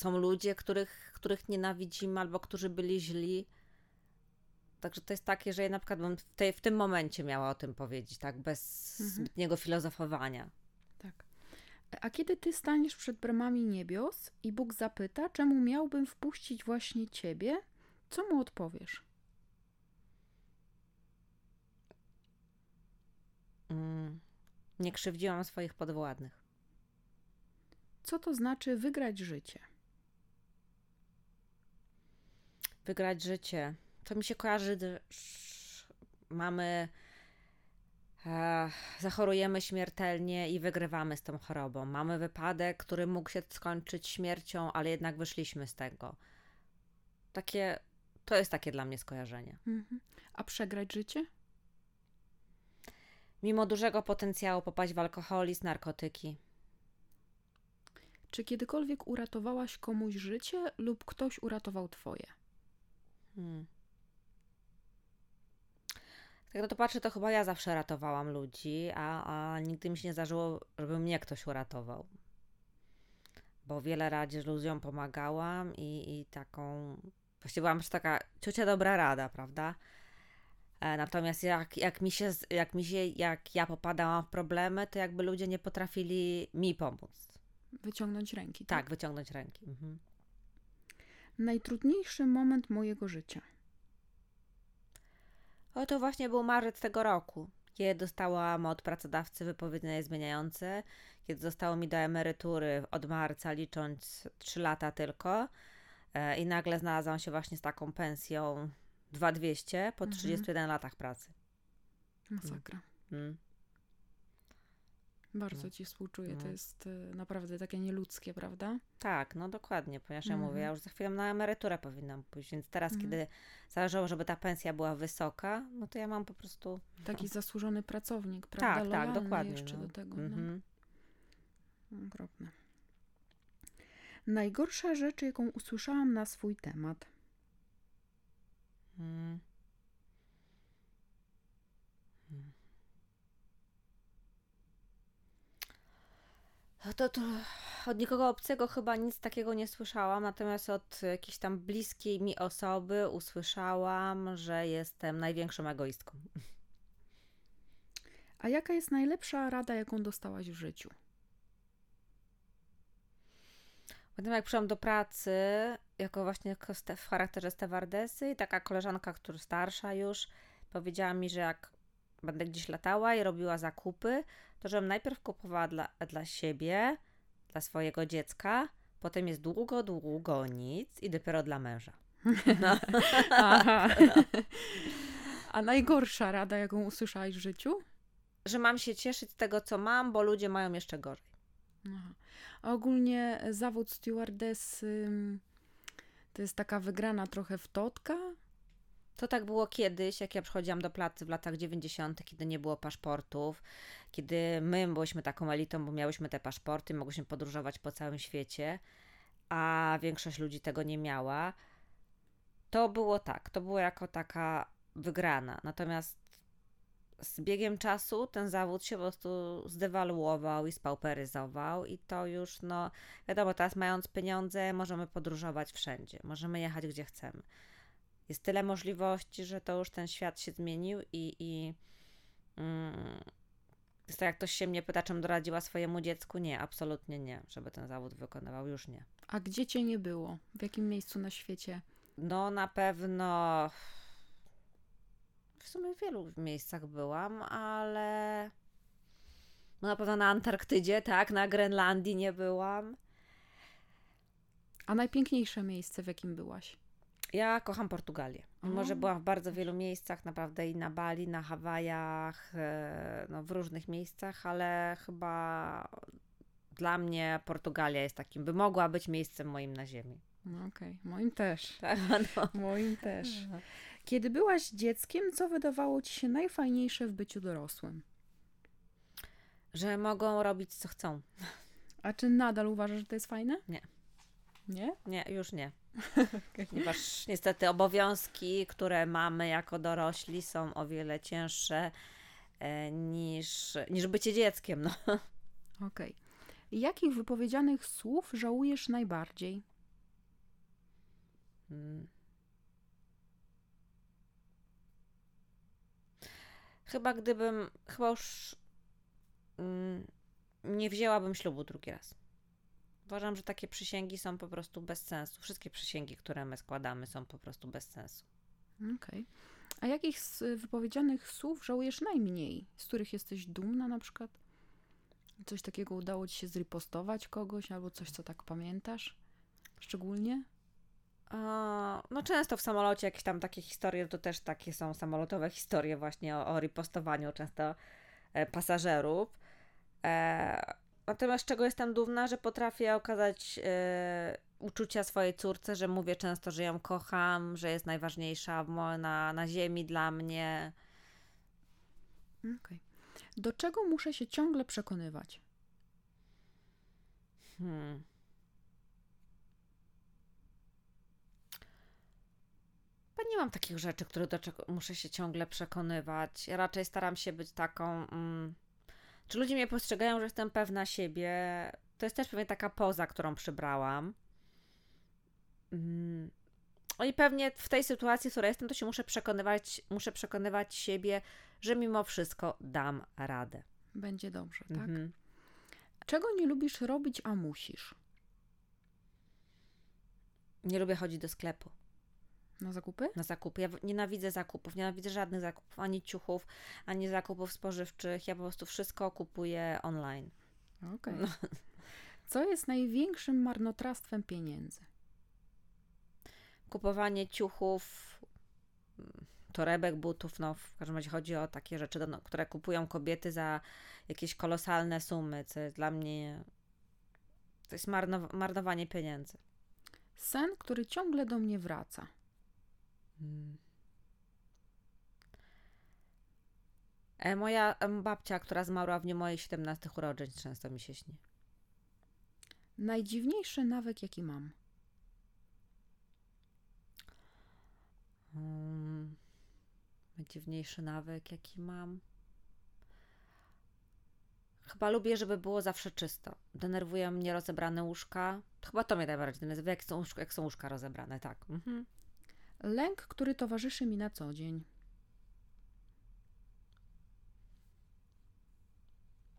są ludzie, których, których nienawidzimy albo którzy byli źli. Także to jest takie, że ja na przykład bym w, tej, w tym momencie miała o tym powiedzieć, tak, bez Mhm. zbytniego filozofowania. Tak. A kiedy Ty staniesz przed bramami niebios i Bóg zapyta, czemu miałbym wpuścić właśnie Ciebie, co mu odpowiesz? Mm. Nie krzywdziłam swoich podwładnych. Co to znaczy wygrać życie? Wygrać życie. To mi się kojarzy, że mamy. E, zachorujemy śmiertelnie i wygrywamy z tą chorobą. Mamy wypadek, który mógł się skończyć śmiercią, ale jednak wyszliśmy z tego. Takie. To jest takie dla mnie skojarzenie. Mhm. A przegrać życie? Mimo dużego potencjału popaść w alkoholizm, narkotyki. Czy kiedykolwiek uratowałaś komuś życie lub ktoś uratował Twoje? Hmm. Tak no to patrzę, to chyba ja zawsze ratowałam ludzi, a, a nigdy mi się nie zdarzyło, żeby mnie ktoś uratował. Bo wiele razy ludziom pomagałam i, i taką. Właściwie byłam też taka ciocia dobra rada, prawda? E, Natomiast jak, jak, mi się, jak mi się, jak ja popadałam w problemy, to jakby ludzie nie potrafili mi pomóc. Wyciągnąć ręki. Tak, wyciągnąć ręki. Mhm. Najtrudniejszy moment mojego życia. O, to właśnie był marzec tego roku, kiedy dostałam od pracodawcy wypowiedzenie zmieniające, kiedy zostało mi do emerytury od marca, licząc 3 lata tylko. E, I nagle znalazłam się właśnie z taką pensją 2200 po Mhm. 31 latach pracy. Masakra. Mm. Bardzo No. Ci współczuję. To No. jest e, naprawdę takie nieludzkie, prawda? Tak, no dokładnie, ponieważ ja Mhm. mówię, ja już za chwilę na emeryturę powinnam pójść, więc teraz, Mhm. kiedy zależało, żeby ta pensja była wysoka, no to ja mam po prostu... Taki zasłużony pracownik, prawda? tak, tak, Lojalny dokładnie. jeszcze no. do tego. No. Mhm. Okropne. Najgorsza rzecz, jaką usłyszałam na swój temat. Mm. Mm. To, to od nikogo obcego chyba nic takiego nie słyszałam, natomiast od jakiejś tam bliskiej mi osoby usłyszałam, że jestem największą egoistką. A jaka jest najlepsza rada, jaką dostałaś w życiu? Potem jak przyszłam do pracy, jako właśnie w charakterze stewardesy i taka koleżanka, która starsza już, powiedziała mi, że jak będę gdzieś latała i robiła zakupy, to żebym najpierw kupowała dla, dla siebie, dla swojego dziecka, potem jest długo, długo nic i dopiero dla męża. No. Aha. A najgorsza rada, jaką usłyszałaś w życiu? Że mam się cieszyć z tego, co mam, bo ludzie mają jeszcze gorzej. Aha. A ogólnie zawód stewardessy ym, to jest taka wygrana trochę w totka. To tak było kiedyś, jak ja przychodziłam do pracy w latach 90., kiedy nie było paszportów, kiedy my byliśmy taką elitą, bo miałyśmy te paszporty, mogłyśmy podróżować po całym świecie, a większość ludzi tego nie miała. To było tak, to było jako taka wygrana. Natomiast z biegiem czasu ten zawód się po prostu zdewaluował i spauperyzował i to już, no wiadomo, teraz mając pieniądze możemy podróżować wszędzie, możemy jechać gdzie chcemy jest tyle możliwości, że to już ten świat się zmienił i, i Mm, jest to jak ktoś się mnie pyta, czym doradziła swojemu dziecku? Nie, absolutnie nie, żeby ten zawód wykonywał, już nie. A gdzie cię nie było? W jakim miejscu na świecie? No na pewno w sumie w wielu miejscach byłam, ale no na pewno na Antarktydzie, tak, na Grenlandii nie byłam. A najpiękniejsze miejsce, w jakim byłaś? Ja kocham Portugalię. Mimo, że byłam w bardzo wielu miejscach, naprawdę i na Bali, na Hawajach, e, no w różnych miejscach, ale chyba dla mnie Portugalia jest takim, by mogła być miejscem moim na ziemi. No okej, moim też. Tak, no. Moim też. Kiedy byłaś dzieckiem, co wydawało ci się najfajniejsze w byciu dorosłym? Że mogą robić co chcą. A czy nadal uważasz, że to jest fajne? Nie. Nie? Nie, już nie. Ponieważ niestety obowiązki, które mamy jako dorośli, są o wiele cięższe e, niż, niż bycie dzieckiem. No. Okej. Jakich wypowiedzianych słów żałujesz najbardziej? Mm. Chyba gdybym, chyba już mm, nie wzięłabym ślubu drugi raz. Uważam, że takie przysięgi są po prostu bez sensu. Wszystkie przysięgi, które my składamy, są po prostu bez sensu. Okej. A jakich z wypowiedzianych słów żałujesz najmniej? Z których jesteś dumna na przykład? Coś takiego udało ci się zripostować kogoś albo coś, co tak pamiętasz? Szczególnie? No często w samolocie jakieś tam takie historie, to też takie są samolotowe historie właśnie o, o ripostowaniu często e, pasażerów. E, natomiast czego jestem dumna, że potrafię okazać e, uczucia swojej córce, że mówię często, że ją kocham, że jest najważniejsza na, na ziemi dla mnie. Okej. Do czego muszę się ciągle przekonywać? Hmm. Chyba nie mam takich rzeczy, które do czego muszę się ciągle przekonywać. Ja raczej staram się być taką. Mm, czy ludzie mnie postrzegają, że jestem pewna siebie? To jest też pewnie taka poza, którą przybrałam. Mm. No i pewnie w tej sytuacji, w której jestem, to się muszę przekonywać, muszę przekonywać siebie, że mimo wszystko dam radę. Będzie dobrze, tak? Mhm. Czego nie lubisz robić, a musisz? Nie lubię chodzić do sklepu. Na zakupy? na zakupy. Ja nienawidzę zakupów, nienawidzę żadnych zakupów, ani ciuchów, ani zakupów spożywczych. Ja po prostu wszystko kupuję online. Okej. Co jest największym marnotrawstwem pieniędzy? Kupowanie ciuchów, torebek, butów, no w każdym razie chodzi o takie rzeczy, no, które kupują kobiety za jakieś kolosalne sumy, co jest dla mnie, to jest marnow- marnowanie pieniędzy. Sen, który ciągle do mnie wraca. Mm. E, Moja babcia, która zmarła w dniu moich 17 urodzin, często mi się śni. Najdziwniejszy nawyk, jaki mam. Um, dziwniejszy nawyk, jaki mam. Chyba lubię, żeby było zawsze czysto. Denerwują mnie rozebrane łóżka. Chyba to mnie najbardziej denerwuje, jak są, łóżka- jak są łóżka rozebrane, tak. Mhm. Lęk, który towarzyszy mi na co dzień.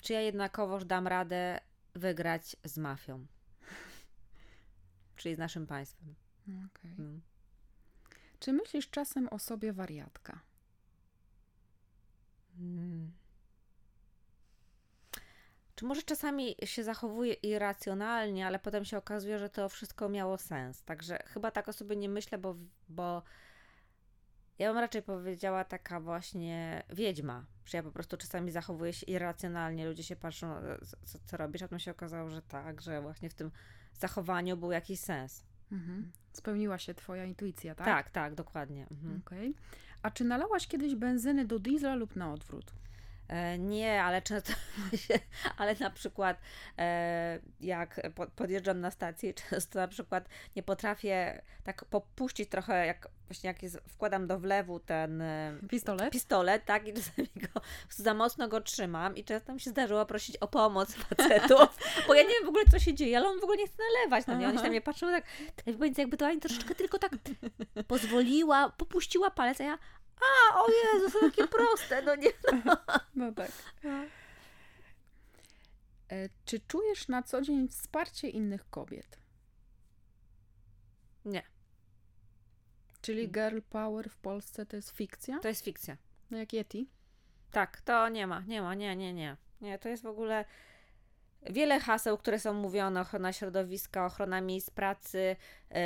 Czy ja jednakowoż dam radę wygrać z mafią? Czyli z naszym państwem. Okej. Mm. Czy myślisz czasem o sobie wariatka? Mm. Czy może czasami się zachowuje irracjonalnie, ale potem się okazuje, że to wszystko miało sens. Także chyba tak o sobie nie myślę, bo, bo ja bym raczej powiedziała taka właśnie wiedźma, że ja po prostu czasami zachowuję się irracjonalnie, ludzie się patrzą, e, co, co robisz, a potem się okazało, że tak, że właśnie w tym zachowaniu był jakiś sens. Mhm. Spełniła się twoja intuicja, tak? Tak, tak, dokładnie. Mhm. Okej. A czy nalałaś kiedyś benzyny do diesla lub na odwrót? E, Nie, ale często się, ale na przykład e, jak po- podjeżdżam na stację, często na przykład nie potrafię tak popuścić trochę, jak właśnie jak jest, wkładam do wlewu ten e, Pistolet? pistolet, tak, i czasami go za mocno go trzymam i często mi się zdarzyło prosić o pomoc facetów, bo ja nie wiem w ogóle co się dzieje, ale on w ogóle nie chce nalewać na mnie, oni się na mnie patrzą tak, więc jakby to ani troszeczkę tylko tak pozwoliła, popuściła palec, a ja A, o Jezu, są takie proste, no nie. No, no tak. E, czy czujesz na co dzień wsparcie innych kobiet? Nie. Czyli girl power w Polsce to jest fikcja? To jest fikcja. No jak Yeti? Tak, to nie ma, nie ma, nie, nie, nie. Nie, to jest w ogóle wiele haseł, które są mówione, ochrona środowiska, ochrona miejsc pracy, yy,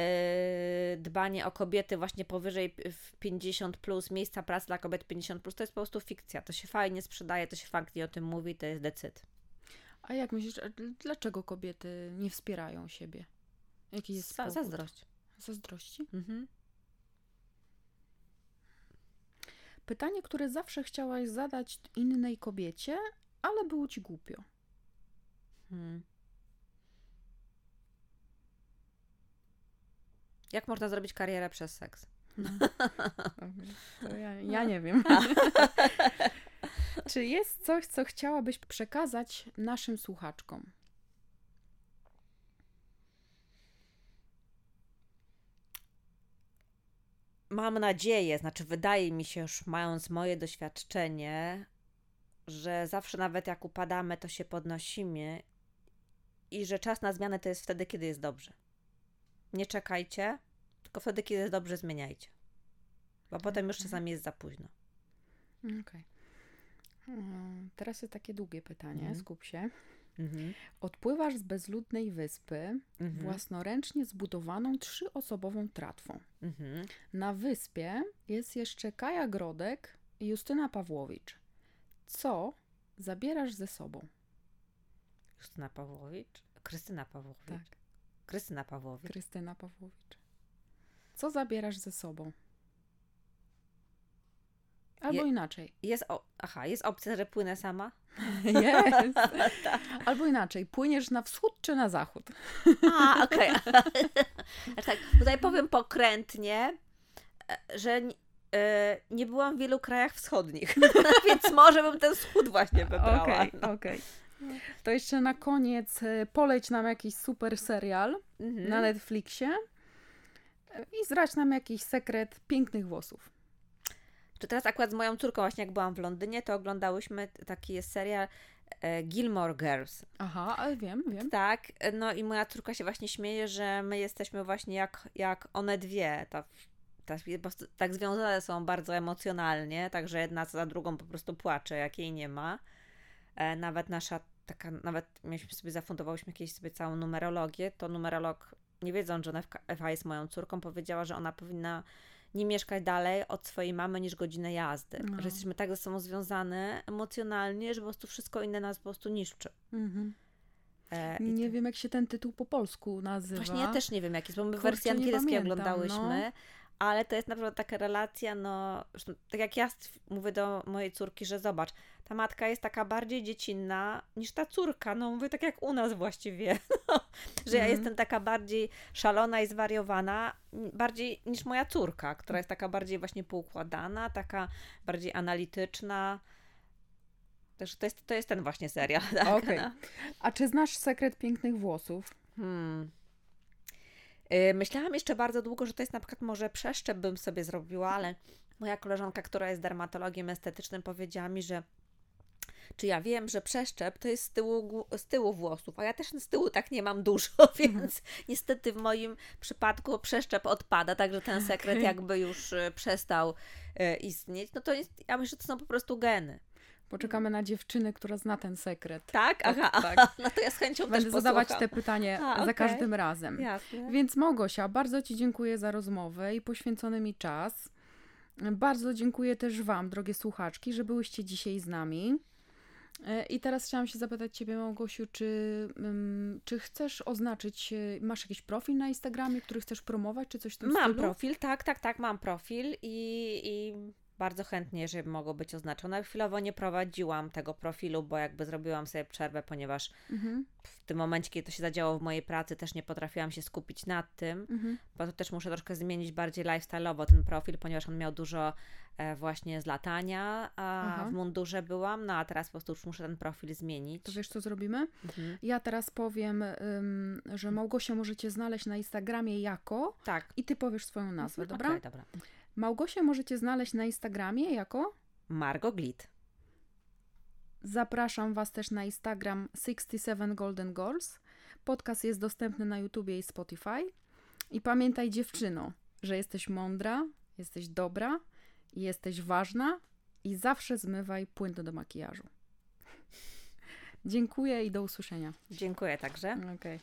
dbanie o kobiety właśnie powyżej 50 plus, miejsca pracy dla kobiet 50 plus, to jest po prostu fikcja. To się fajnie sprzedaje, to się faktycznie o tym mówi, to jest decyd. A jak myślisz, dlaczego kobiety nie wspierają siebie? Jaki jest Za, Zazdrość. Zazdrości? Mhm. Pytanie, które zawsze chciałaś zadać innej kobiecie, ale było ci głupio. Hmm. Jak można zrobić karierę przez seks? No. ja, ja nie wiem. Czy jest coś, co chciałabyś przekazać naszym słuchaczkom? Mam nadzieję, znaczy wydaje mi się, już mając moje doświadczenie, że zawsze nawet jak upadamy, to się podnosimy i że czas na zmianę to jest wtedy, kiedy jest dobrze. Nie czekajcie, tylko wtedy, kiedy jest dobrze, zmieniajcie. Bo potem już czasami jest za późno. Okej. Okay. Hmm, teraz jest takie długie pytanie, mhm. skup się. Mhm. Odpływasz z bezludnej wyspy mhm. własnoręcznie zbudowaną trzyosobową tratwą. Mhm. Na wyspie jest jeszcze Kaja Grodek i Justyna Pawłowicz. Co zabierasz ze sobą? Justyna Pawłowicz? Krystyna Pawłowicz. Tak. Krystyna Pawłowicz. Krystyna Pawłowicz. Co zabierasz ze sobą? Albo Je, inaczej. Jest, o, aha, jest opcja, że płynę sama? Jest. Tak. Albo inaczej, płyniesz na wschód czy na zachód? A, okej. Okay. tak, tutaj powiem pokrętnie, e, że e, nie byłam w wielu krajach wschodnich, więc może bym ten wschód właśnie wybrała. Okej, okay, no. okej. Okay. To jeszcze na koniec e, poleć nam jakiś super serial mhm. na Netflixie i zrać nam jakiś sekret pięknych włosów. Czy teraz akurat z moją córką, właśnie jak byłam w Londynie, to oglądałyśmy taki jest serial e, Gilmore Girls. Aha, ale wiem, wiem. Tak, no i moja córka się właśnie śmieje, że my jesteśmy właśnie jak, jak one dwie. Ta, ta, tak związane są bardzo emocjonalnie, także jedna za drugą po prostu płacze, jak jej nie ma. E, nawet nasza taka, nawet mieliśmy sobie, zafundowałyśmy jakieś sobie całą numerologię, to numerolog, nie wiedząc, że Ewa jest moją córką, powiedziała, że ona powinna nie mieszkać dalej od swojej mamy niż godzinę jazdy. No. Że jesteśmy tak ze sobą związane emocjonalnie, że po prostu wszystko inne nas po prostu niszczy. Mhm. E, nie wiem, jak się ten tytuł po polsku nazywa. Właśnie ja też nie wiem, jak jest, bo my Kurczę, wersję angielską oglądałyśmy. No ale to jest naprawdę taka relacja, no, tak jak ja mówię do mojej córki, że zobacz, ta matka jest taka bardziej dziecinna niż ta córka, no mówię tak jak u nas właściwie, no, że ja mhm. jestem taka bardziej szalona i zwariowana, bardziej niż moja córka, która jest taka bardziej właśnie poukładana, taka bardziej analityczna. Także to jest, to jest ten właśnie serial. Tak? Okay. No. A czy znasz sekret pięknych włosów? Hmm. Y, myślałam jeszcze bardzo długo, że to jest na przykład może przeszczep bym sobie zrobiła, ale moja koleżanka, która jest dermatologiem estetycznym, powiedziała mi, że czy ja wiem, że przeszczep to jest z tyłu, z tyłu włosów, a ja też z tyłu tak nie mam dużo, więc niestety w moim przypadku przeszczep odpada, także ten sekret jakby już y, przestał y, istnieć. No to jest, ja myślę, że to są po prostu geny. Poczekamy na dziewczynę, która zna ten sekret. Tak? Aha, tak. no to ja z chęcią Będę zadawać te pytanie A, za okay. każdym razem. Jasne. Więc Małgosia, bardzo Ci dziękuję za rozmowę i poświęcony mi czas. Bardzo dziękuję też Wam, drogie słuchaczki, że byłyście dzisiaj z nami. E, I teraz chciałam się zapytać Ciebie, Małgosiu, czy, mm, czy chcesz oznaczyć, e, masz jakiś profil na Instagramie, który chcesz promować, czy coś w tym Mam stylu? profil, tak, tak, tak, mam profil i, i bardzo chętnie, żeby mogło być oznaczone. Chwilowo nie prowadziłam tego profilu, bo jakby zrobiłam sobie przerwę, ponieważ mhm. w tym momencie, kiedy to się zadziało w mojej pracy, też nie potrafiłam się skupić nad tym, mhm. bo to też muszę troszkę zmienić bardziej lifestyle'owo ten profil, ponieważ on miał dużo e, właśnie z latania, a Aha. w mundurze byłam, no a teraz po prostu już muszę ten profil zmienić. To wiesz, co zrobimy? Mhm. Ja teraz powiem, ym, że Małgosię możecie znaleźć na Instagramie jako tak. i ty powiesz swoją nazwę, mhm. dobra? Okay, dobra. Małgosię możecie znaleźć na Instagramie jako Margo Glit. Zapraszam Was też na Instagram 67 Golden Girls. Podcast jest dostępny na YouTubie i Spotify. I pamiętaj, dziewczyno, że jesteś mądra, jesteś dobra, jesteś ważna i zawsze zmywaj płyn do makijażu. Dziękuję i do usłyszenia. Dziękuję także. Okay.